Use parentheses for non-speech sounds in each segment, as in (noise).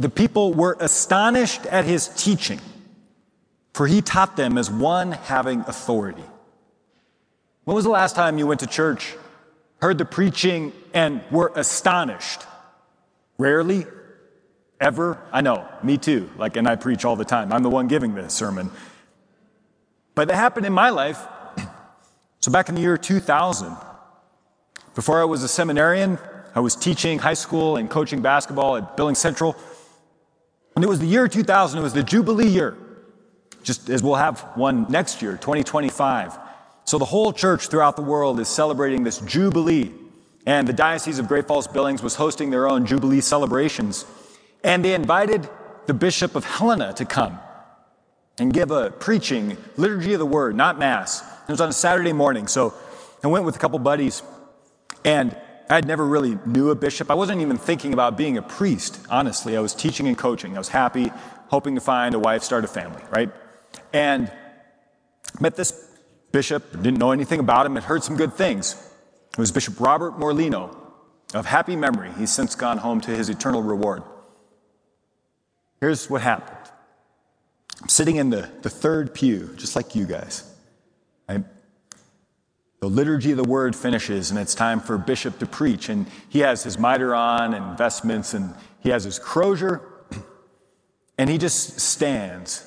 the people were astonished at his teaching, for he taught them as one having authority. When was the last time you went to church, heard the preaching, and were astonished? Rarely, ever. I know, me too. Like, and I preach all the time. I'm the one giving this sermon. But that happened in my life. (clears throat) So back in the year 2000, before I was a seminarian, I was teaching high school and coaching basketball at Billings Central. And it was the year 2000, it was the Jubilee year, just as we'll have one next year, 2025. So the whole church throughout the world is celebrating this Jubilee. And the Diocese of Great Falls Billings was hosting their own Jubilee celebrations. And they invited the Bishop of Helena to come and give a preaching, liturgy of the word, not mass. It was on a Saturday morning. So I went with a couple buddies, and I never really knew a bishop. I wasn't even thinking about being a priest, honestly. I was teaching and coaching. I was happy, hoping to find a wife, start a family, right? And met this bishop, didn't know anything about him, had heard some good things. It was Bishop Robert Morlino of happy memory. He's since gone home to his eternal reward. Here's what happened. I'm sitting in the, the third pew, just like you guys. I, the liturgy of the word finishes, and it's time for Bishop to preach. And he has his mitre on and vestments, and he has his crozier, (clears throat) and he just stands.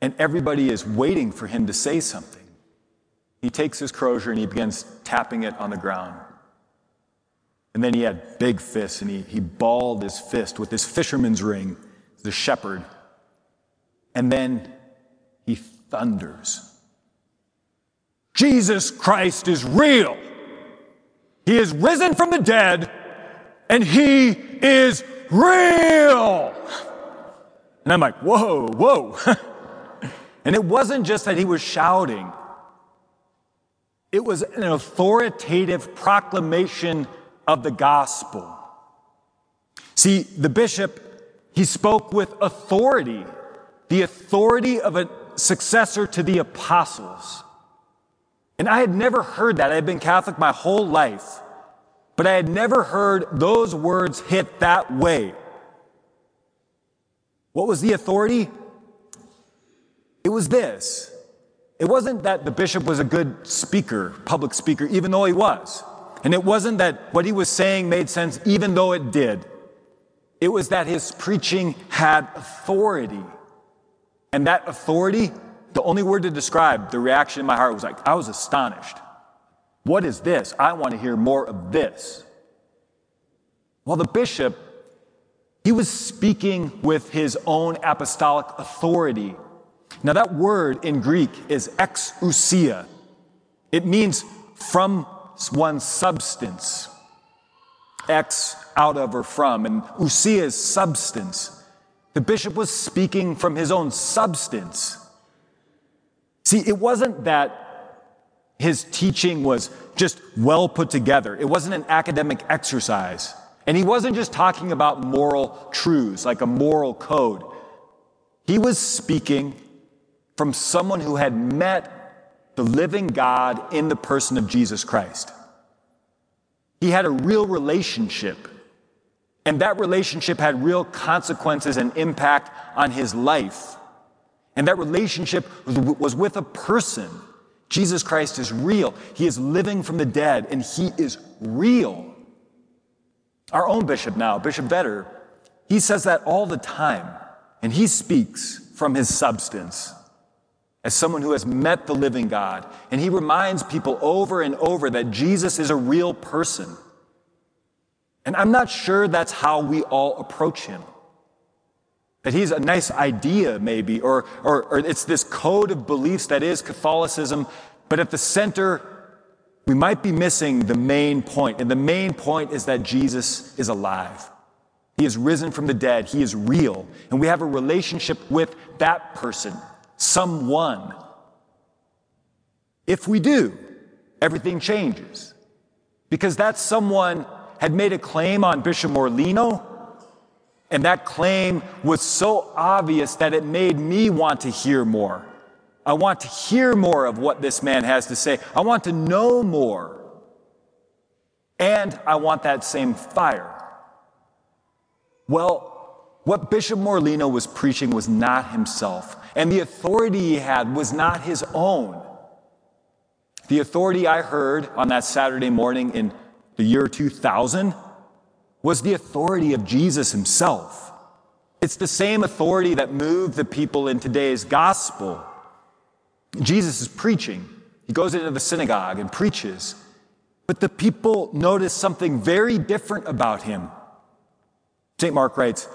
And everybody is waiting for him to say something. He takes his crozier and he begins tapping it on the ground. And then he had big fists, and he, he balled his fist with his fisherman's ring, the shepherd. And then he thunders. Jesus Christ is real. He is risen from the dead and he is real. And I'm like, whoa, whoa. (laughs) and it wasn't just that he was shouting, it was an authoritative proclamation of the gospel. See, the bishop, he spoke with authority the authority of a successor to the apostles. And I had never heard that. I had been Catholic my whole life, but I had never heard those words hit that way. What was the authority? It was this. It wasn't that the bishop was a good speaker, public speaker, even though he was. And it wasn't that what he was saying made sense, even though it did. It was that his preaching had authority. And that authority, the only word to describe the reaction in my heart was like, I was astonished. What is this? I want to hear more of this. Well, the bishop, he was speaking with his own apostolic authority. Now, that word in Greek is exousia. It means from one substance. Ex out of or from, and ousia is substance. The bishop was speaking from his own substance. See, it wasn't that his teaching was just well put together, it wasn't an academic exercise. And he wasn't just talking about moral truths, like a moral code. He was speaking from someone who had met the living God in the person of Jesus Christ. He had a real relationship and that relationship had real consequences and impact on his life. And that relationship was with a person. Jesus Christ is real. He is living from the dead, and he is real. Our own bishop now, Bishop Vetter, he says that all the time, and he speaks from his substance as someone who has met the living God. And he reminds people over and over that Jesus is a real person. And I'm not sure that's how we all approach him. That he's a nice idea, maybe, or, or, or it's this code of beliefs that is Catholicism, but at the center, we might be missing the main point. And the main point is that Jesus is alive. He is risen from the dead. He is real. And we have a relationship with that person, someone. If we do, everything changes. Because that someone had made a claim on Bishop Morlino, and that claim was so obvious that it made me want to hear more. I want to hear more of what this man has to say. I want to know more. And I want that same fire. Well, What Bishop Morlino was preaching was not himself, and the authority he had was not his own. The authority I heard on that Saturday morning in the year 2000 was the authority of Jesus himself. It's the same authority that moved the people in today's gospel. Jesus is preaching. He goes into the synagogue and preaches. But the people notice something very different about him. St. Mark writes,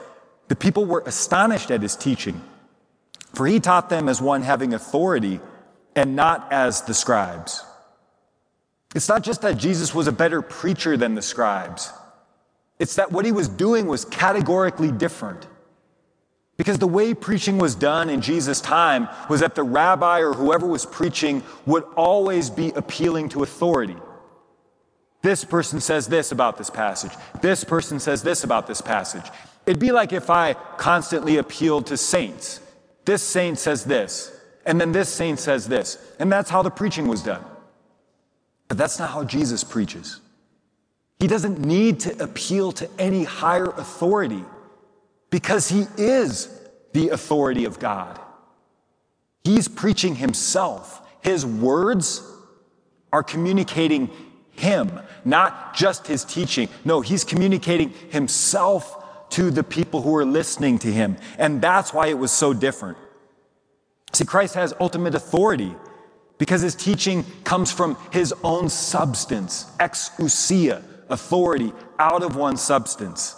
The people were astonished at his teaching, for he taught them as one having authority and not as the scribes. It's not just that Jesus was a better preacher than the scribes, it's that what he was doing was categorically different. Because the way preaching was done in Jesus' time was that the rabbi or whoever was preaching would always be appealing to authority. This person says this about this passage. This person says this about this passage. It'd be like if I constantly appealed to saints. This saint says this, and then this saint says this. And that's how the preaching was done. But that's not how Jesus preaches. He doesn't need to appeal to any higher authority because he is the authority of God. He's preaching himself. His words are communicating him, not just his teaching. No, he's communicating himself to the people who are listening to him. And that's why it was so different. See, Christ has ultimate authority because his teaching comes from his own substance, exousia, authority, out of one substance.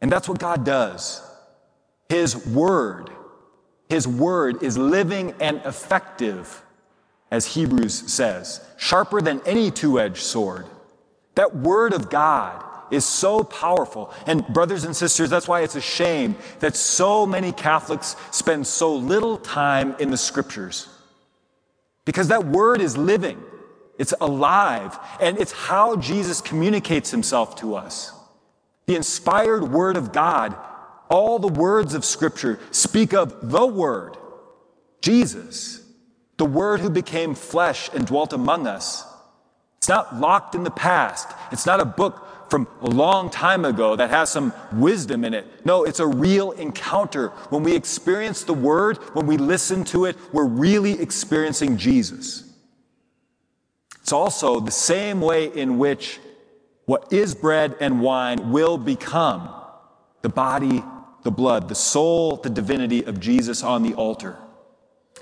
And that's what God does. His word, his word is living and effective as Hebrews says, sharper than any two edged sword. That word of God is so powerful. And, brothers and sisters, that's why it's a shame that so many Catholics spend so little time in the scriptures. Because that word is living, it's alive, and it's how Jesus communicates himself to us. The inspired word of God, all the words of scripture speak of the word, Jesus the Word who became flesh and dwelt among us. It's not locked in the past. It's not a book from a long time ago that has some wisdom in it. No, it's a real encounter. When we experience the Word, when we listen to it, we're really experiencing Jesus. It's also the same way in which what is bread and wine will become the body, the blood, the soul, the divinity of Jesus on the altar.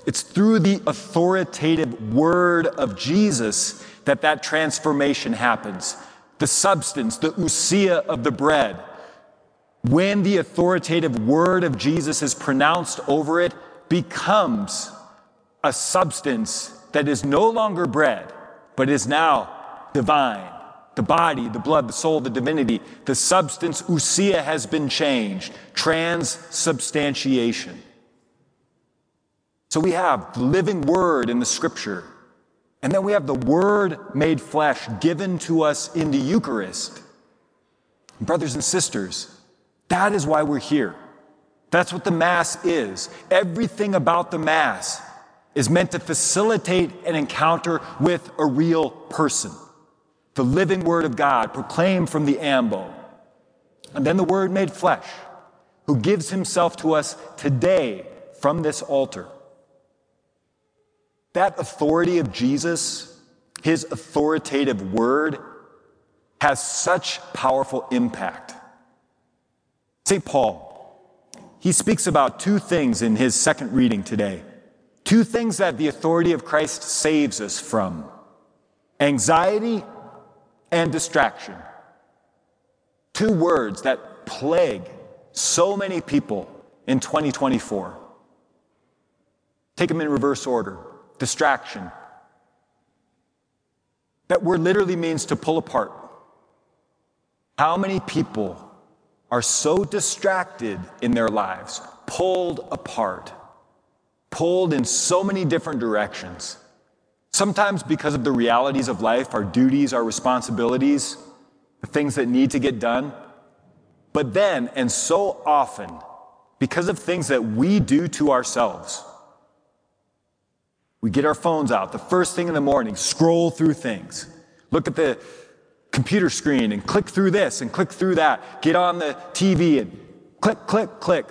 It's through the authoritative word of Jesus that that transformation happens. The substance, the ousia of the bread. When the authoritative word of Jesus is pronounced over it, becomes a substance that is no longer bread, but is now divine. The body, the blood, the soul, the divinity, the substance, ousia, has been changed. Transubstantiation. So we have the living word in the scripture, and then we have the word made flesh given to us in the Eucharist. Brothers and sisters, that is why we're here. That's what the Mass is. Everything about the Mass is meant to facilitate an encounter with a real person. The living Word of God proclaimed from the ambo. And then the Word made flesh, who gives Himself to us today from this altar. That authority of Jesus, his authoritative word, has such powerful impact. St. Paul, he speaks about two things in his second reading today. Two things that the authority of Christ saves us from anxiety and distraction. Two words that plague so many people in 2024. Take them in reverse order distraction. That word literally means to pull apart. How many people are so distracted in their lives, pulled apart, pulled in so many different directions? Sometimes because of the realities of life, our duties, our responsibilities, the things that need to get done. But then, and so often, because of things that we do to ourselves, we get our phones out the first thing in the morning, scroll through things, look at the computer screen and click through this and click through that, get on the TV and Click, click, click.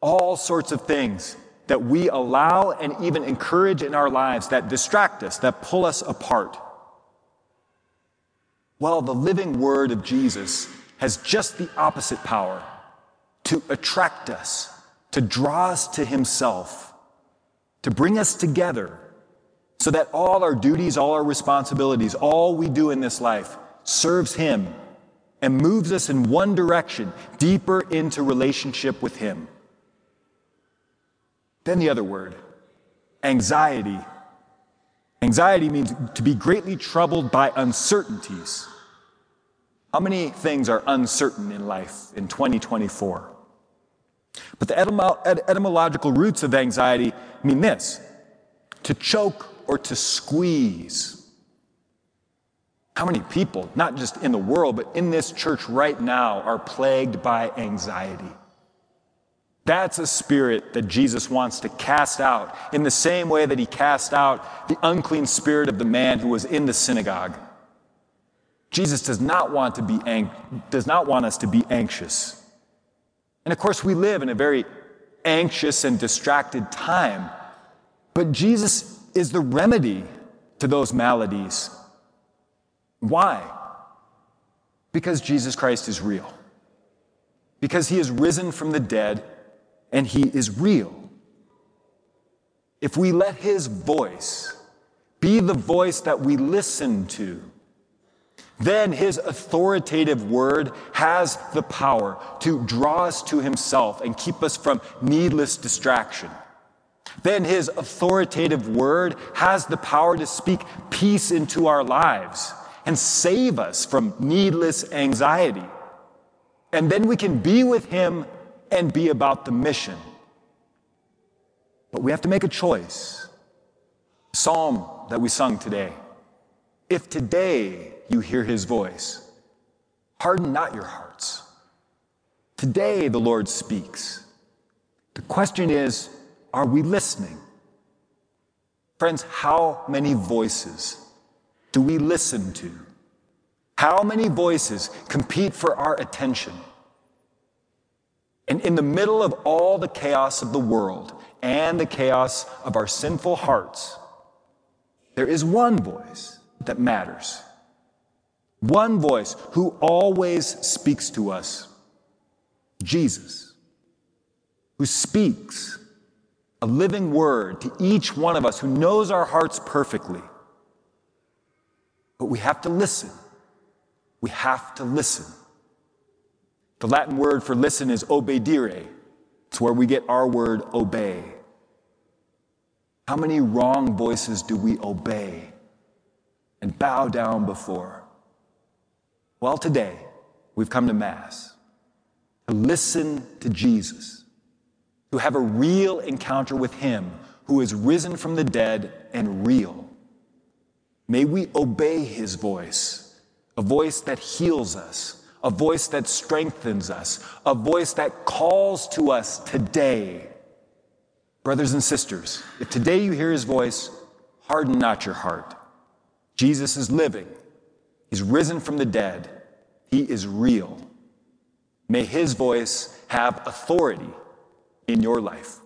All sorts of things that we allow and even encourage in our lives that distract us, that pull us apart. Well, the living word of Jesus has just the opposite power to attract us, to draw us to himself, to bring us together so that all our duties, all our responsibilities, all we do in this life serves him and moves us in one direction, deeper into relationship with him. Then the other word, anxiety. Anxiety means to be greatly troubled by uncertainties. How many things are uncertain in life in 2024? But the etymological roots of anxiety mean this to choke or to squeeze. How many people, not just in the world, but in this church right now, are plagued by anxiety? That's a spirit that Jesus wants to cast out in the same way that he cast out the unclean spirit of the man who was in the synagogue. Jesus does not want to be ang- does not want us to be anxious. And of course we live in a very anxious and distracted time. But Jesus is the remedy to those maladies. Why? Because Jesus Christ is real. Because he is risen from the dead and He is real. If we let His voice be the voice that we listen to, then His authoritative word has the power to draw us to Himself and keep us from needless distraction. Then His authoritative word has the power to speak peace into our lives and save us from needless anxiety. And then we can be with Him and be about the mission. But we have to make a choice. Psalm that we sung today. If today you hear his voice, harden not your hearts. Today the Lord speaks. The question is, are we listening? Friends, how many voices do we listen to? How many voices compete for our attention? And in the middle of all the chaos of the world and the chaos of our sinful hearts, there is one voice that matters. One voice who always speaks to us Jesus, who speaks a living word to each one of us, who knows our hearts perfectly. But we have to listen. We have to listen. The Latin word for listen is obedire. It's where we get our word obey. How many wrong voices do we obey and bow down before? Well, today we've come to Mass to listen to Jesus, to have a real encounter with Him who is risen from the dead and real. May we obey His voice, a voice that heals us a voice that strengthens us, a voice that calls to us today. Brothers and sisters, if today you hear his voice, harden not your heart. Jesus is living. He's risen from the dead. He is real. May his voice have authority in your life.